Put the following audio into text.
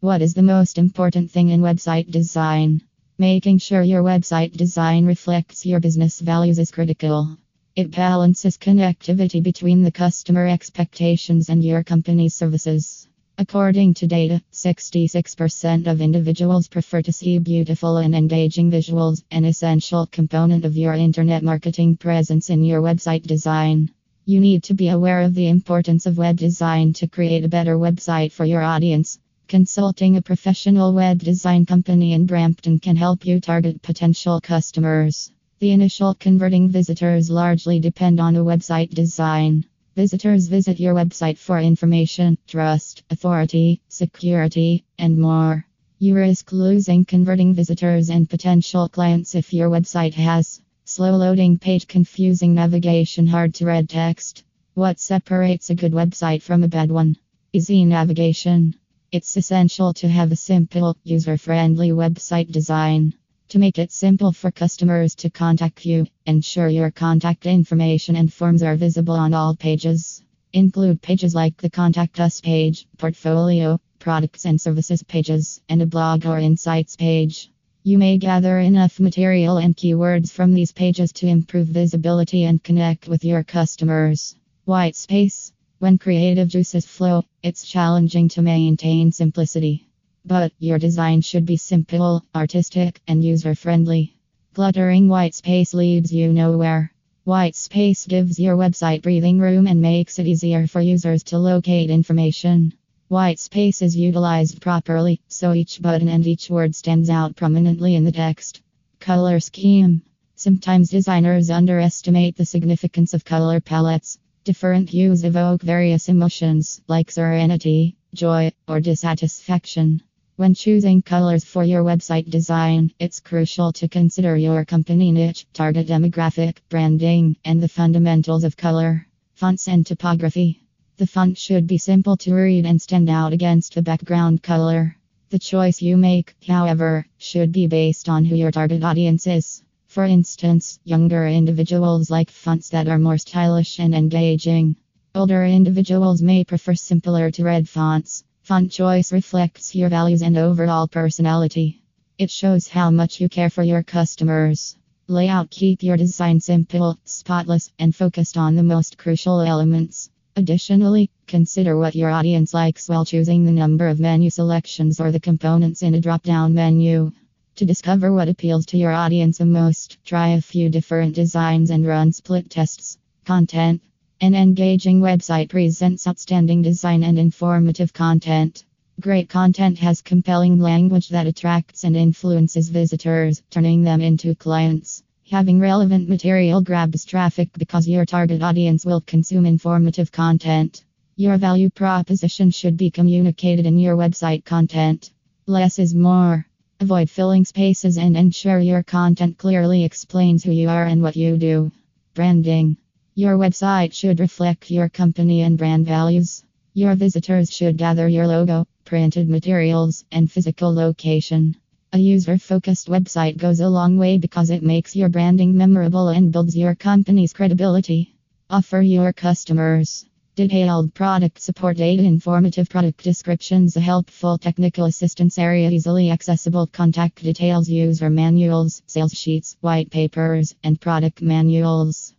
What is the most important thing in website design? Making sure your website design reflects your business values is critical. It balances connectivity between the customer expectations and your company's services. According to data, 66% of individuals prefer to see beautiful and engaging visuals, an essential component of your internet marketing presence in your website design. You need to be aware of the importance of web design to create a better website for your audience. Consulting a professional web design company in Brampton can help you target potential customers. The initial converting visitors largely depend on a website design. Visitors visit your website for information, trust, authority, security, and more. You risk losing converting visitors and potential clients if your website has slow loading page, confusing navigation, hard to read text. What separates a good website from a bad one? Easy navigation. It's essential to have a simple, user friendly website design. To make it simple for customers to contact you, ensure your contact information and forms are visible on all pages. Include pages like the Contact Us page, Portfolio, Products and Services pages, and a blog or insights page. You may gather enough material and keywords from these pages to improve visibility and connect with your customers. White space. When creative juices flow, it's challenging to maintain simplicity. But your design should be simple, artistic, and user friendly. Cluttering white space leads you nowhere. White space gives your website breathing room and makes it easier for users to locate information. White space is utilized properly, so each button and each word stands out prominently in the text. Color scheme. Sometimes designers underestimate the significance of color palettes. Different hues evoke various emotions, like serenity, joy, or dissatisfaction. When choosing colors for your website design, it's crucial to consider your company niche, target demographic, branding, and the fundamentals of color. Fonts and typography. The font should be simple to read and stand out against the background color. The choice you make, however, should be based on who your target audience is. For instance, younger individuals like fonts that are more stylish and engaging. Older individuals may prefer simpler to read fonts. Font choice reflects your values and overall personality. It shows how much you care for your customers. Layout Keep your design simple, spotless, and focused on the most crucial elements. Additionally, consider what your audience likes while choosing the number of menu selections or the components in a drop down menu. To discover what appeals to your audience the most, try a few different designs and run split tests. Content an engaging website presents outstanding design and informative content. Great content has compelling language that attracts and influences visitors, turning them into clients. Having relevant material grabs traffic because your target audience will consume informative content. Your value proposition should be communicated in your website content. Less is more. Avoid filling spaces and ensure your content clearly explains who you are and what you do. Branding. Your website should reflect your company and brand values. Your visitors should gather your logo, printed materials, and physical location. A user focused website goes a long way because it makes your branding memorable and builds your company's credibility. Offer your customers detailed product support data, informative product descriptions, a helpful technical assistance area, easily accessible contact details, user manuals, sales sheets, white papers, and product manuals.